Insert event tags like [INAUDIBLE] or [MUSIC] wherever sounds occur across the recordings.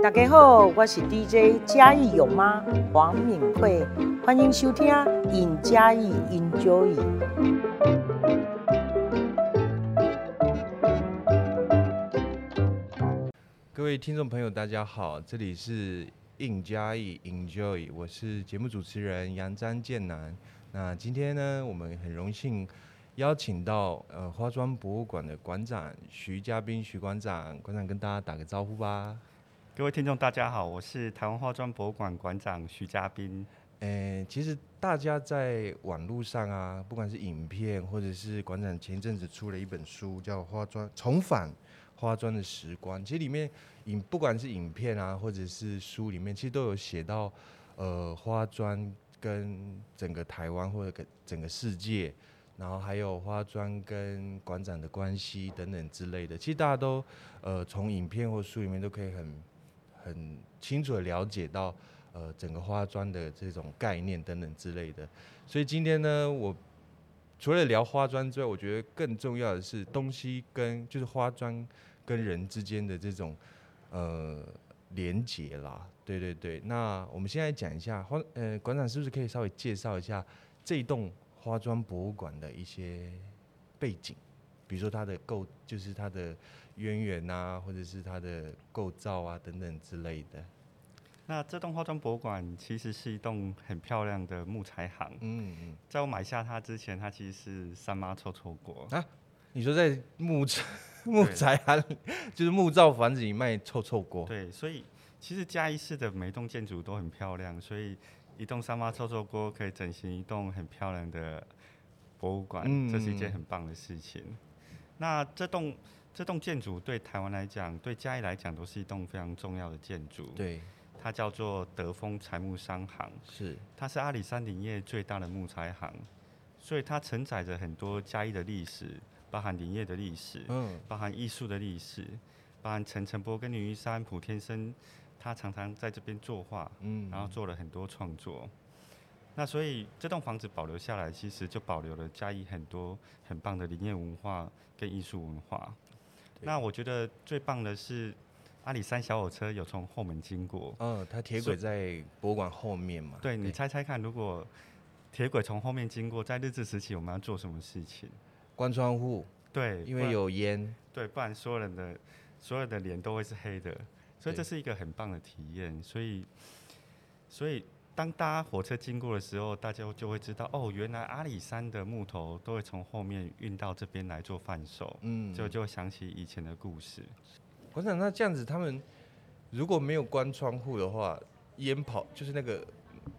大家好，我是 DJ 嘉义有妈黄敏慧，欢迎收听《in 嘉义 Enjoy》。各位听众朋友，大家好，这里是 in 嘉义 Enjoy，我是节目主持人杨张建南。那今天呢，我们很荣幸邀请到呃花砖博物馆的馆长徐嘉宾徐馆长，馆长跟大家打个招呼吧。各位听众，大家好，我是台湾花砖博物馆馆长徐嘉宾。诶，其实大家在网络上啊，不管是影片，或者是馆长前阵子出了一本书，叫《花砖重返花砖的时光》。其实里面影不管是影片啊，或者是书里面，其实都有写到，呃，花砖跟整个台湾或者跟整个世界，然后还有花砖跟馆长的关系等等之类的。其实大家都呃从影片或书里面都可以很。很清楚的了解到，呃，整个花砖的这种概念等等之类的。所以今天呢，我除了聊花砖之外，我觉得更重要的是东西跟就是花砖跟人之间的这种呃连接啦。对对对。那我们现在讲一下花，呃，馆长是不是可以稍微介绍一下这栋花砖博物馆的一些背景？比如说它的构，就是它的。渊源啊，或者是它的构造啊等等之类的。那这栋化妆博物馆其实是一栋很漂亮的木材行。嗯嗯。在我买下它之前，它其实是三妈臭臭锅啊。你说在木材 [LAUGHS] [LAUGHS] 木材行，就是木造房子里卖臭臭锅。对，所以其实嘉义市的每栋建筑都很漂亮，所以一栋三妈臭臭锅可以整形一栋很漂亮的博物馆，嗯，这是一件很棒的事情。那这栋。这栋建筑对台湾来讲，对嘉义来讲，都是一栋非常重要的建筑。对，它叫做德丰材木商行，是，它是阿里山林业最大的木材行，所以它承载着很多嘉义的历史，包含林业的历史，嗯，包含艺术的历史，包含陈澄波跟林玉山、普天生，他常常在这边作画，嗯，然后做了很多创作。那所以这栋房子保留下来，其实就保留了嘉义很多很棒的林业文化跟艺术文化。那我觉得最棒的是阿里山小火车有从后门经过。嗯，它铁轨在博物馆后面嘛。对，你猜猜看，如果铁轨从后面经过，在日治时期我们要做什么事情？关窗户。对，因为有烟。对，不然所有人的所有的脸都会是黑的，所以这是一个很棒的体验。所以，所以。当搭火车经过的时候，大家就会知道哦，原来阿里山的木头都会从后面运到这边来做贩售，嗯，就就会想起以前的故事。馆长，那这样子，他们如果没有关窗户的话，烟跑就是那个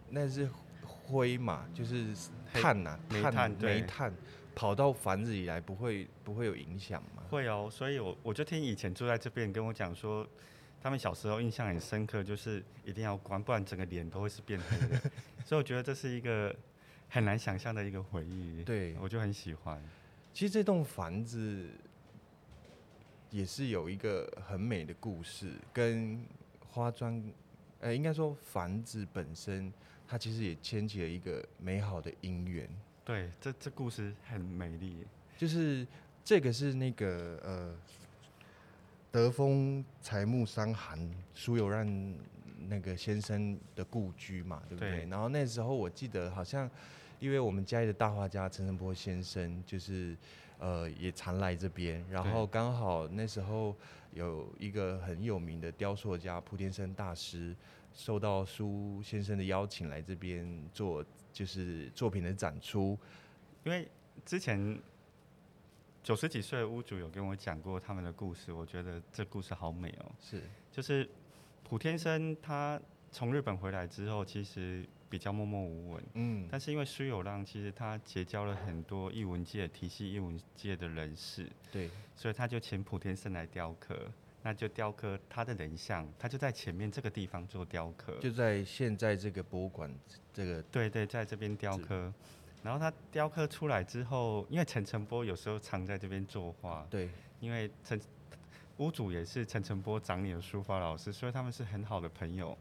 那是灰嘛，就是碳呐、啊，煤炭煤炭跑到房子里来，不会不会有影响吗？会哦，所以我我就听以前住在这边跟我讲说。他们小时候印象很深刻，就是一定要关，不然整个脸都会是变黑的。[LAUGHS] 所以我觉得这是一个很难想象的一个回忆。对，我就很喜欢。其实这栋房子也是有一个很美的故事，跟花砖，呃，应该说房子本身，它其实也牵起了一个美好的姻缘。对，这这故事很美丽。就是这个是那个呃。德丰财木商行苏有让那个先生的故居嘛，对不对？对。然后那时候我记得好像，因为我们嘉义的大画家陈澄波先生就是呃也常来这边，然后刚好那时候有一个很有名的雕塑家蒲天生大师受到苏先生的邀请来这边做就是作品的展出，因为之前。九十几岁的屋主有跟我讲过他们的故事，我觉得这故事好美哦。是，就是普天生他从日本回来之后，其实比较默默无闻。嗯。但是因为苏有浪，其实他结交了很多艺文界、体系艺文界的人士。对。所以他就请普天生来雕刻，那就雕刻他的人像，他就在前面这个地方做雕刻。就在现在这个博物馆这个。对对，在这边雕刻。然后他雕刻出来之后，因为陈诚波有时候常在这边作画，对，因为陈屋主也是陈诚波长女的书法老师，所以他们是很好的朋友。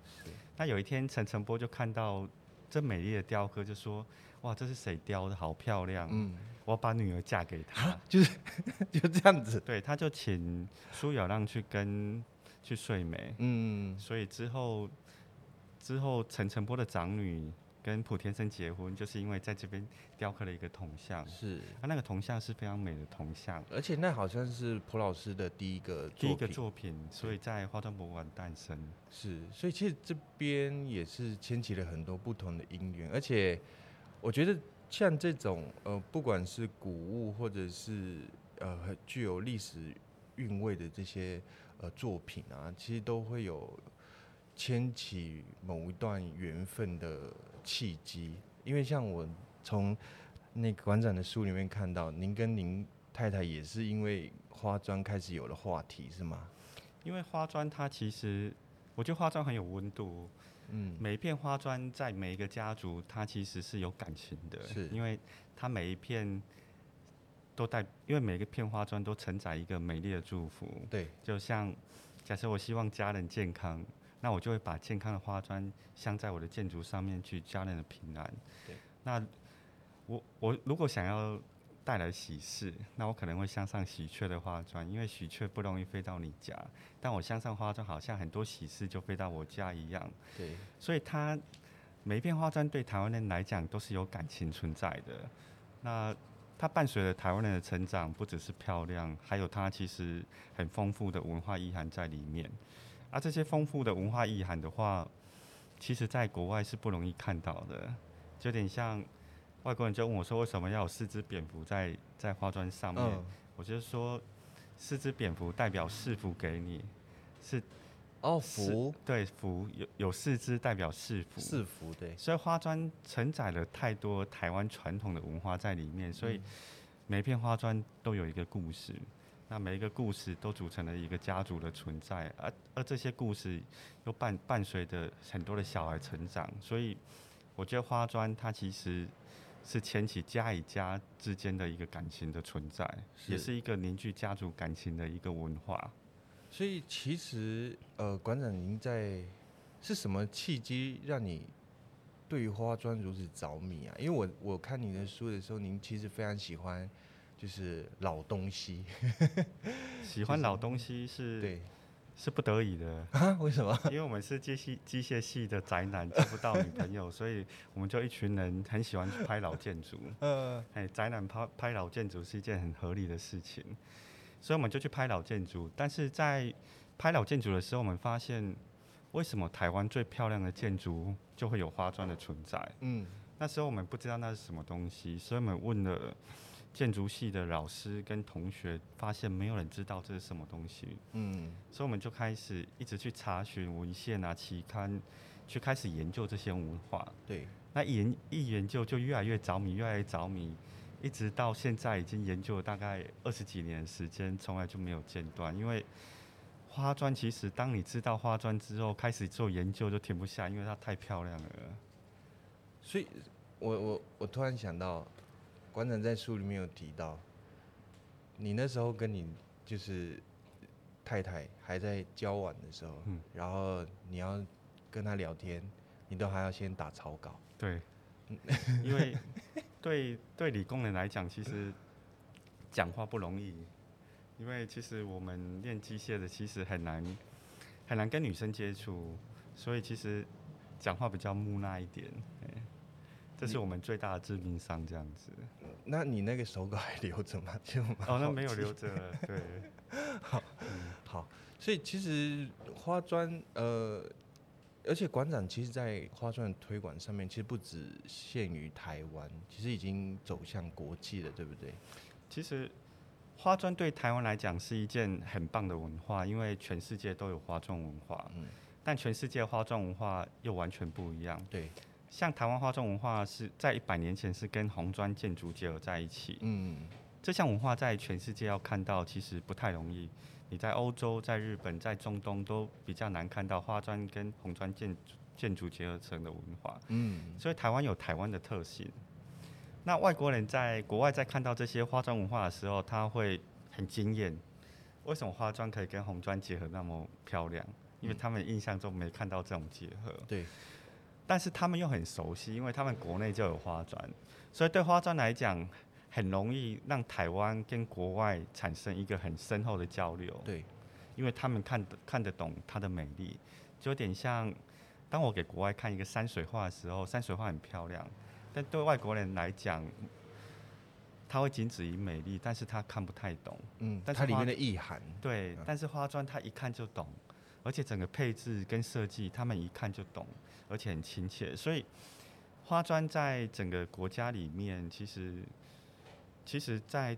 那有一天陈诚波就看到这美丽的雕刻，就说：“哇，这是谁雕的？好漂亮！嗯，我要把女儿嫁给他。[LAUGHS] ”就是就这样子。[LAUGHS] 对，他就请苏有让去跟去睡美。嗯，所以之后之后陈诚波的长女跟普天生结婚，就是因为在这边雕刻了一个铜像。是，他那个铜像是非常美的铜像，而且那好像是蒲老师的第一个第一个作品，所以在化妆博物馆诞生。是，所以其实这边也是牵起了很多不同的因缘，而且我觉得。像这种呃，不管是古物或者是呃具有历史韵味的这些呃作品啊，其实都会有牵起某一段缘分的契机。因为像我从那个馆长的书里面看到，您跟您太太也是因为花砖开始有了话题，是吗？因为花砖它其实，我觉得花砖很有温度。嗯，每一片花砖在每一个家族，它其实是有感情的，是因为它每一片都带，因为每个片花砖都承载一个美丽的祝福。对，就像假设我希望家人健康，那我就会把健康的花砖镶在我的建筑上面，去家人的平安。对，那我我如果想要。带来喜事，那我可能会镶上喜鹊的花砖，因为喜鹊不容易飞到你家，但我镶上花砖，好像很多喜事就飞到我家一样。对，所以它每一片花砖对台湾人来讲都是有感情存在的。那它伴随着台湾人的成长，不只是漂亮，还有它其实很丰富的文化意涵在里面。而这些丰富的文化意涵的话，其实在国外是不容易看到的，就有点像。外国人就问我说：“为什么要有四只蝙蝠在在花砖上面？”嗯、我就说：“四只蝙蝠代表赐福给你，是哦福对福有有四只代表四福四福对。所以花砖承载了太多台湾传统的文化在里面，所以每片花砖都有一个故事，那每一个故事都组成了一个家族的存在，而而这些故事又伴伴随着很多的小孩成长，所以我觉得花砖它其实。是牵起家与家之间的一个感情的存在，是也是一个凝聚家族感情的一个文化。所以其实，呃，馆长您在是什么契机让你对于花砖如此着迷啊？因为我我看你的书的时候，您其实非常喜欢就是老东西，[LAUGHS] 喜欢老东西是对。是不得已的啊？为什么？因为我们是机械机械系的宅男，交不到女朋友，[LAUGHS] 所以我们就一群人很喜欢去拍老建筑。[LAUGHS] 嗯，哎，宅男拍拍老建筑是一件很合理的事情，所以我们就去拍老建筑。但是在拍老建筑的时候，我们发现为什么台湾最漂亮的建筑就会有花砖的存在？嗯，那时候我们不知道那是什么东西，所以我们问了。建筑系的老师跟同学发现没有人知道这是什么东西，嗯，所以我们就开始一直去查询文献啊、期刊，去开始研究这些文化。对，那研一研究就越来越着迷，越来越着迷，一直到现在已经研究了大概二十几年的时间，从来就没有间断。因为花砖其实当你知道花砖之后，开始做研究就停不下，因为它太漂亮了。所以我我我突然想到。馆长在书里面有提到，你那时候跟你就是太太还在交往的时候，嗯，然后你要跟他聊天，你都还要先打草稿。对，因为对对理工人来讲，其实讲话不容易，因为其实我们练机械的其实很难很难跟女生接触，所以其实讲话比较木讷一点。这是我们最大的致命伤，这样子。那你那个手稿还留着吗？[LAUGHS] 就哦，那没有留着了。对，[LAUGHS] 好，嗯，好。所以其实花砖，呃，而且馆长其实，在花砖的推广上面，其实不只限于台湾，其实已经走向国际了，对不对？其实花砖对台湾来讲是一件很棒的文化，因为全世界都有花砖文化，嗯，但全世界花砖文化又完全不一样，对。像台湾花砖文化是在一百年前是跟红砖建筑结合在一起。嗯，这项文化在全世界要看到其实不太容易。你在欧洲、在日本、在中东都比较难看到花砖跟红砖建建筑结合成的文化。嗯，所以台湾有台湾的特性。那外国人在国外在看到这些花砖文化的时候，他会很惊艳。为什么花砖可以跟红砖结合那么漂亮？因为他们印象中没看到这种结合。对。但是他们又很熟悉，因为他们国内就有花砖，所以对花砖来讲，很容易让台湾跟国外产生一个很深厚的交流。对，因为他们看得看得懂它的美丽，就有点像当我给国外看一个山水画的时候，山水画很漂亮，但对外国人来讲，它会仅止于美丽，但是他看不太懂。嗯，但它里面的意涵。对，但是花砖他一看就懂，而且整个配置跟设计，他们一看就懂，而且很亲切，所以。花砖在整个国家里面，其实，其实，在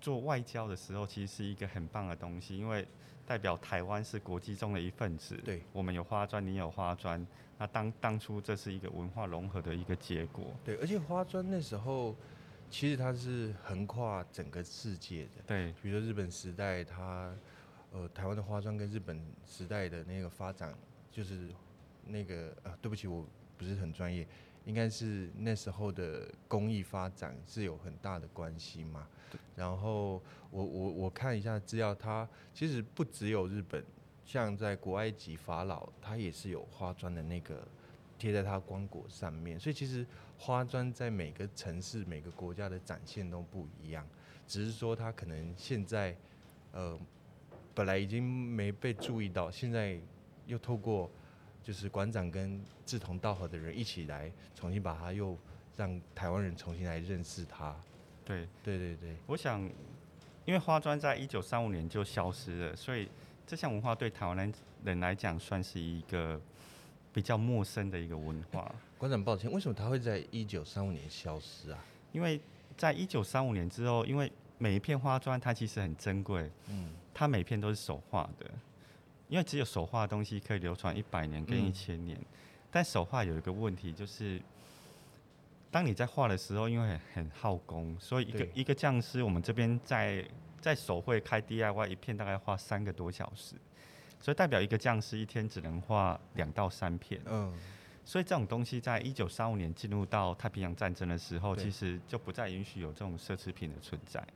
做外交的时候，其实是一个很棒的东西，因为代表台湾是国际中的一份子。对，我们有花砖，你有花砖，那当当初这是一个文化融合的一个结果。对，而且花砖那时候，其实它是横跨整个世界的。对，比如说日本时代，它，呃，台湾的花砖跟日本时代的那个发展，就是那个，呃，对不起，我不是很专业。应该是那时候的工艺发展是有很大的关系嘛。然后我我我看一下资料，它其实不只有日本，像在古埃及法老，它也是有花砖的那个贴在它棺椁上面。所以其实花砖在每个城市、每个国家的展现都不一样，只是说它可能现在呃本来已经没被注意到，现在又透过。就是馆长跟志同道合的人一起来重新把它又让台湾人重新来认识它。对对对对，我想，因为花砖在一九三五年就消失了，所以这项文化对台湾人人来讲算是一个比较陌生的一个文化。馆长，抱歉，为什么它会在一九三五年消失啊？因为在一九三五年之后，因为每一片花砖它其实很珍贵，嗯，它每片都是手画的。因为只有手画的东西可以流传一百年跟一千年，嗯、但手画有一个问题，就是当你在画的时候，因为很，很耗工，所以一个一个匠师，我们这边在在手绘开 DIY 一片大概画三个多小时，所以代表一个匠师一天只能画两到三片。嗯，所以这种东西在一九三五年进入到太平洋战争的时候，其实就不再允许有这种奢侈品的存在。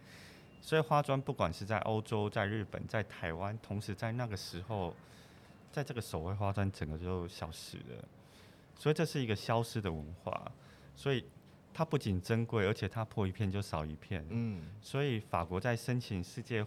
所以花砖不管是在欧洲、在日本、在台湾，同时在那个时候，在这个手绘花砖整个就消失了。所以这是一个消失的文化。所以它不仅珍贵，而且它破一片就少一片。嗯。所以法国在申请世界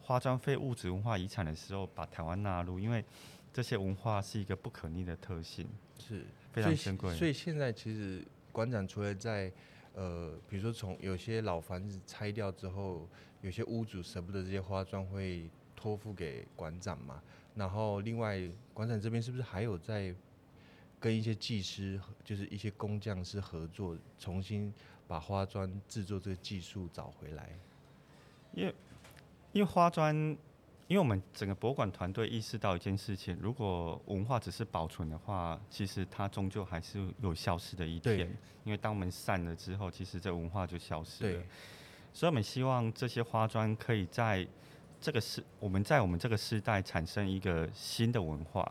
花砖非物质文化遗产的时候，把台湾纳入，因为这些文化是一个不可逆的特性，是非常珍贵。所以现在其实馆长除了在呃，比如说从有些老房子拆掉之后，有些屋主舍不得这些花砖，会托付给馆长嘛。然后另外，馆长这边是不是还有在跟一些技师，就是一些工匠师合作，重新把花砖制作这个技术找回来？因为因为花砖。因为我们整个博物馆团队意识到一件事情：如果文化只是保存的话，其实它终究还是有消失的一天。对因为当我们散了之后，其实这文化就消失了。对所以，我们希望这些花砖可以在这个时，我们在我们这个时代产生一个新的文化，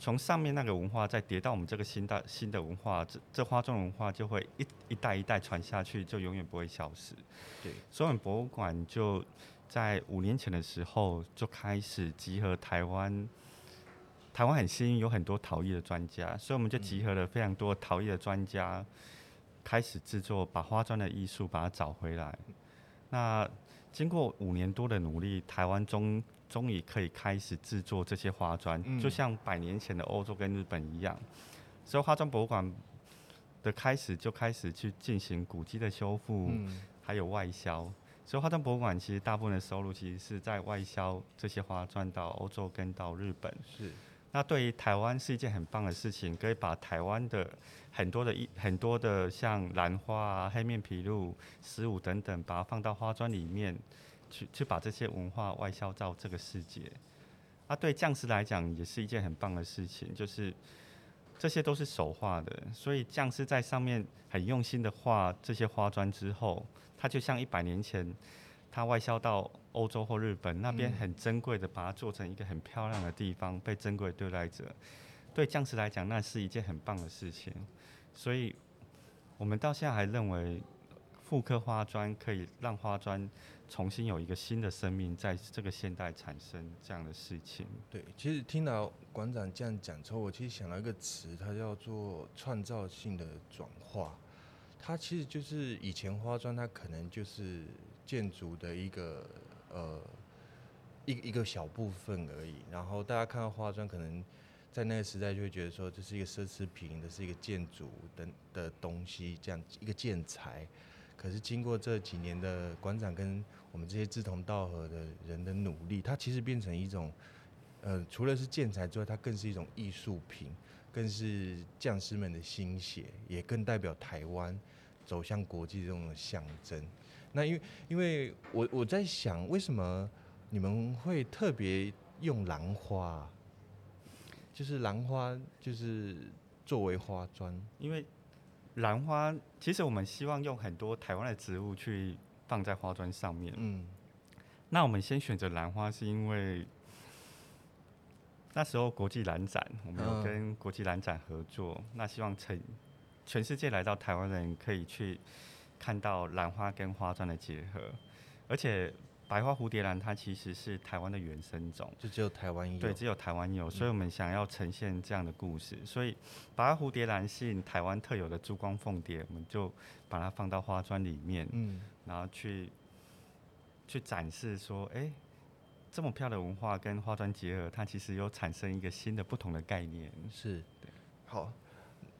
从上面那个文化再叠到我们这个新的新的文化，这这花砖文化就会一一代一代传下去，就永远不会消失。对，所以我们博物馆就。在五年前的时候就开始集合台湾，台湾很幸运有很多陶艺的专家，所以我们就集合了非常多陶艺的专家，开始制作，把花砖的艺术把它找回来。那经过五年多的努力，台湾终终于可以开始制作这些花砖，就像百年前的欧洲跟日本一样。所以花砖博物馆的开始就开始去进行古迹的修复，还有外销。所以花砖博物馆其实大部分的收入其实是在外销这些花砖到欧洲跟到日本。是。那对于台湾是一件很棒的事情，可以把台湾的很多的一很多的像兰花啊、黑面琵鹭、石舞等等，把它放到花砖里面去，去把这些文化外销到这个世界。啊，对匠师来讲也是一件很棒的事情，就是这些都是手画的，所以匠师在上面很用心的画这些花砖之后。它就像一百年前，它外销到欧洲或日本那边很珍贵的，把它做成一个很漂亮的地方，被珍贵对待者。对匠师来讲，那是一件很棒的事情。所以，我们到现在还认为，复刻花砖可以让花砖重新有一个新的生命，在这个现代产生这样的事情。对，其实听到馆长这样讲之后，我其实想到一个词，它叫做创造性的转化。它其实就是以前花砖，它可能就是建筑的一个呃一一个小部分而已。然后大家看到花砖，可能在那个时代就会觉得说，这是一个奢侈品，这是一个建筑等的东西，这样一个建材。可是经过这几年的馆长跟我们这些志同道合的人的努力，它其实变成一种，呃，除了是建材之外，它更是一种艺术品，更是匠师们的心血，也更代表台湾走向国际这种象征。那因为，因为我我在想，为什么你们会特别用兰花？就是兰花，就是作为花砖。因为兰花，其实我们希望用很多台湾的植物去放在花砖上面。嗯。那我们先选择兰花，是因为那时候国际兰展，我们有跟国际兰展合作，嗯、那希望全全世界来到台湾人可以去。看到兰花跟花砖的结合，而且白花蝴蝶兰它其实是台湾的原生种，就只有台湾有。对，只有台湾有，所以我们想要呈现这样的故事，所以白花蝴蝶兰吸引台湾特有的珠光凤蝶，我们就把它放到花砖里面，嗯，然后去去展示说，哎、欸，这么漂亮的文化跟花砖结合，它其实有产生一个新的不同的概念，是。对，好，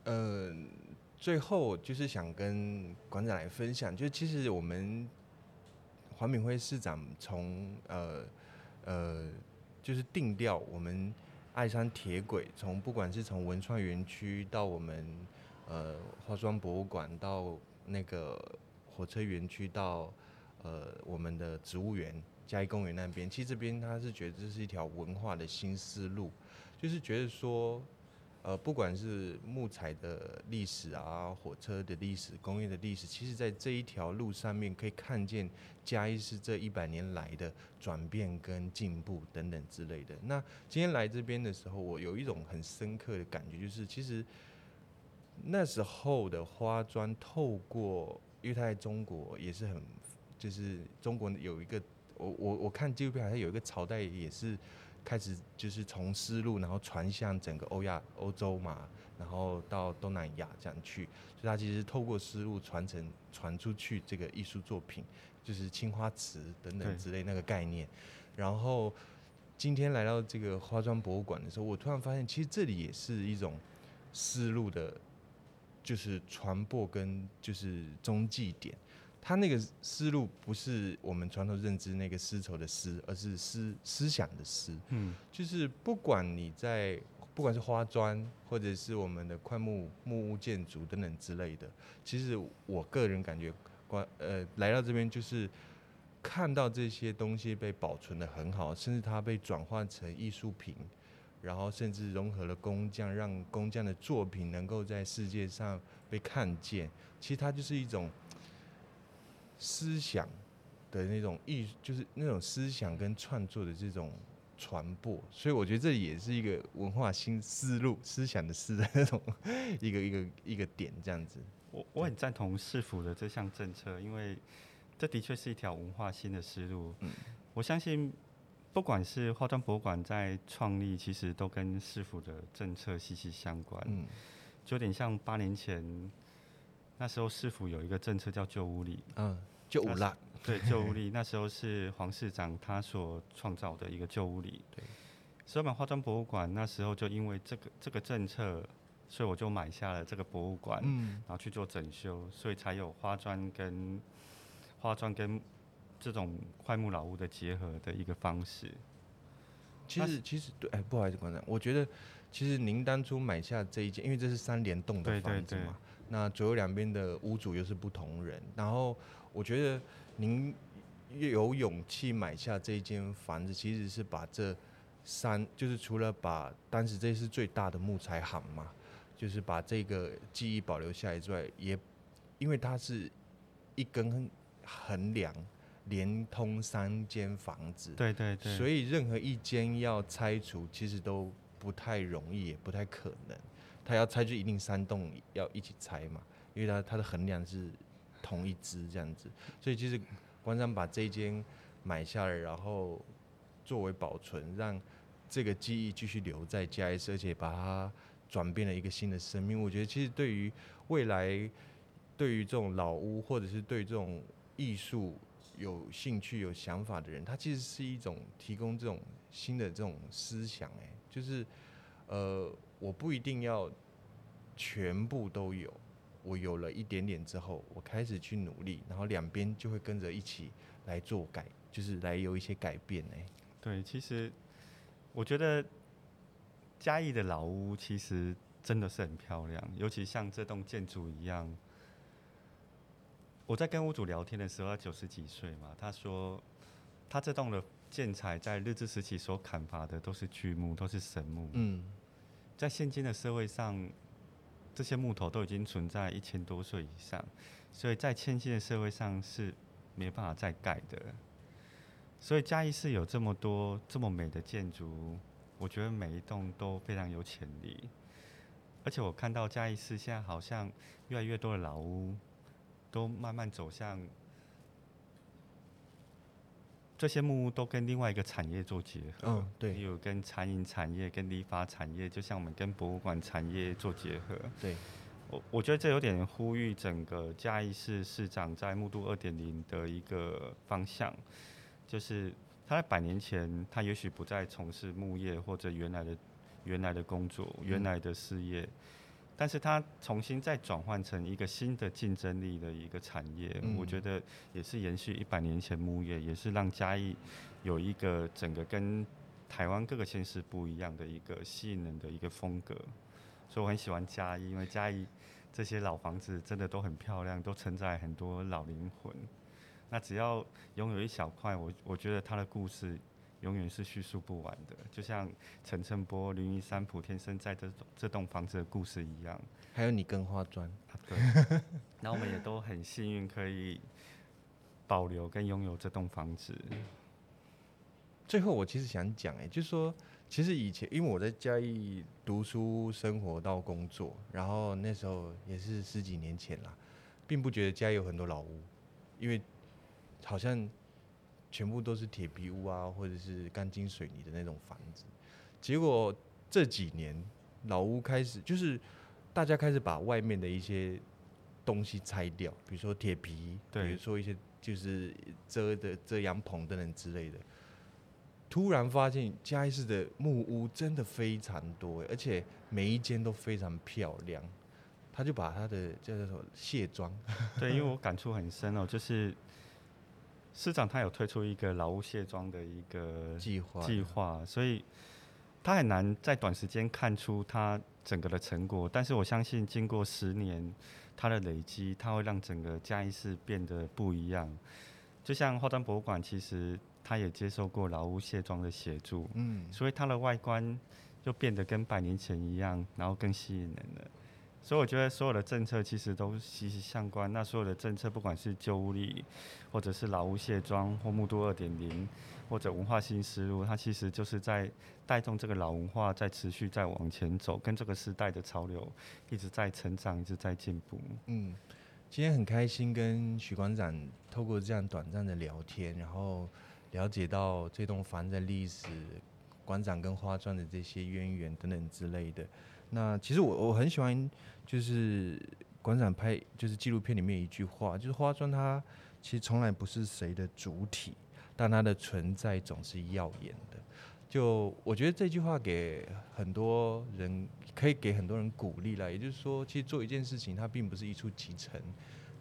嗯、呃。最后就是想跟馆长来分享，就其实我们黄敏惠市长从呃呃就是定调我们爱山铁轨，从不管是从文创园区到我们呃化妆博物馆，到那个火车园区，到呃我们的植物园嘉义公园那边，其实这边他是觉得这是一条文化的新思路，就是觉得说。呃，不管是木材的历史啊，火车的历史，工业的历史，其实在这一条路上面可以看见嘉义市这一百年来的转变跟进步等等之类的。那今天来这边的时候，我有一种很深刻的感觉，就是其实那时候的花砖透过，因为它在中国也是很，就是中国有一个，我我我看纪录片好像有一个朝代也是。开始就是从丝路，然后传向整个欧亚、欧洲嘛，然后到东南亚这样去，所以它其实透过丝路传承、传出去这个艺术作品，就是青花瓷等等之类那个概念。然后今天来到这个花砖博物馆的时候，我突然发现，其实这里也是一种丝路的，就是传播跟就是中继点。他那个思路不是我们传统认知那个丝绸的丝，而是思思想的思。嗯，就是不管你在，不管是花砖，或者是我们的快木木屋建筑等等之类的，其实我个人感觉，关呃来到这边就是看到这些东西被保存的很好，甚至它被转换成艺术品，然后甚至融合了工匠，让工匠的作品能够在世界上被看见。其实它就是一种。思想的那种艺，就是那种思想跟创作的这种传播，所以我觉得这也是一个文化新思路、思想的思的那种一个一个一个点，这样子。我我很赞同市府的这项政策，因为这的确是一条文化新的思路。嗯，我相信不管是化妆博物馆在创立，其实都跟市府的政策息息相关。嗯，就有点像八年前。那时候市府有一个政策叫旧屋里，嗯，旧屋啦，[LAUGHS] 对，旧屋里。那时候是黄市长他所创造的一个旧屋里。对，所以我们花砖博物馆那时候就因为这个这个政策，所以我就买下了这个博物馆，嗯，然后去做整修，所以才有花砖跟花砖跟这种快木老屋的结合的一个方式。其实其实对，哎，不好意思，馆长，我觉得其实您当初买下这一间，因为这是三联栋的房子嘛。对对对那左右两边的屋主又是不同人，然后我觉得您有勇气买下这间房子，其实是把这三，就是除了把当时这是最大的木材行嘛，就是把这个记忆保留下来之外，也因为它是一根横梁连通三间房子，对对对，所以任何一间要拆除，其实都不太容易，也不太可能。他要拆就一定三栋要一起拆嘛，因为他他的横梁是同一支这样子，所以其实馆长把这间买下来，然后作为保存，让这个记忆继续留在嘉义，而且把它转变了一个新的生命。我觉得其实对于未来，对于这种老屋或者是对这种艺术有兴趣、有想法的人，他其实是一种提供这种新的这种思想，哎，就是呃，我不一定要全部都有，我有了一点点之后，我开始去努力，然后两边就会跟着一起来做改，就是来有一些改变，哎，对，其实我觉得嘉义的老屋其实真的是很漂亮，尤其像这栋建筑一样。我在跟屋主聊天的时候，他九十几岁嘛，他说他这栋的建材在日治时期所砍伐的都是巨木，都是神木。嗯，在现今的社会上，这些木头都已经存在一千多岁以上，所以在现今的社会上是没办法再盖的。所以嘉义市有这么多这么美的建筑，我觉得每一栋都非常有潜力。而且我看到嘉义市现在好像越来越多的老屋。都慢慢走向这些木屋，都跟另外一个产业做结合。嗯，对，有跟餐饮产业、跟理发产业，就像我们跟博物馆产业做结合。对，我我觉得这有点呼吁整个嘉义市市长在木都二点零的一个方向，就是他在百年前，他也许不再从事木业或者原来的原来的工作、原来的事业。嗯但是它重新再转换成一个新的竞争力的一个产业，嗯、我觉得也是延续一百年前木业，也是让嘉义有一个整个跟台湾各个县市不一样的一个吸引人的一个风格。所以我很喜欢嘉义，因为嘉义这些老房子真的都很漂亮，都承载很多老灵魂。那只要拥有一小块，我我觉得它的故事。永远是叙述不完的，就像陈澄波、林云山、普天生在这这栋房子的故事一样。还有你跟花砖，啊、对。[LAUGHS] 那我们也都很幸运可以保留跟拥有这栋房子。最后，我其实想讲，哎，就是说，其实以前因为我在嘉义读书、生活到工作，然后那时候也是十几年前啦，并不觉得嘉义有很多老屋，因为好像。全部都是铁皮屋啊，或者是钢筋水泥的那种房子。结果这几年老屋开始，就是大家开始把外面的一些东西拆掉，比如说铁皮，比如说一些就是遮的遮阳棚等等之类的。突然发现嘉义市的木屋真的非常多，而且每一间都非常漂亮。他就把他的叫做什么卸妆。对，因为我感触很深哦，就是。市长他有推出一个老屋卸妆的一个计划，计划，所以他很难在短时间看出他整个的成果。但是我相信，经过十年，他的累积，他会让整个嘉义市变得不一样。就像化妆博物馆，其实他也接受过老屋卸妆的协助，嗯，所以它的外观就变得跟百年前一样，然后更吸引人了。所以我觉得所有的政策其实都息息相关。那所有的政策，不管是旧屋力，或者是老屋卸妆，或木都二点零，或者文化新思路，它其实就是在带动这个老文化在持续在往前走，跟这个时代的潮流一直在成长，一直在进步。嗯，今天很开心跟许馆长透过这样短暂的聊天，然后了解到这栋房的历史，馆长跟花砖的这些渊源等等之类的。那其实我我很喜欢，就是馆长拍就是纪录片里面一句话，就是花砖它其实从来不是谁的主体，但它的存在总是耀眼的。就我觉得这句话给很多人可以给很多人鼓励了。也就是说，其实做一件事情，它并不是一蹴即成，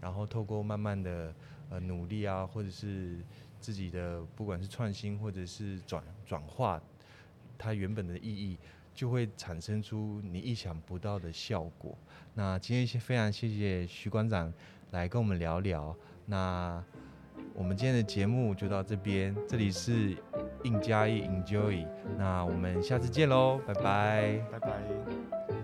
然后透过慢慢的呃努力啊，或者是自己的不管是创新或者是转转化它原本的意义。就会产生出你意想不到的效果。那今天先非常谢谢徐馆长来跟我们聊聊。那我们今天的节目就到这边，这里是应加一 Enjoy。那我们下次见喽，拜拜，拜拜。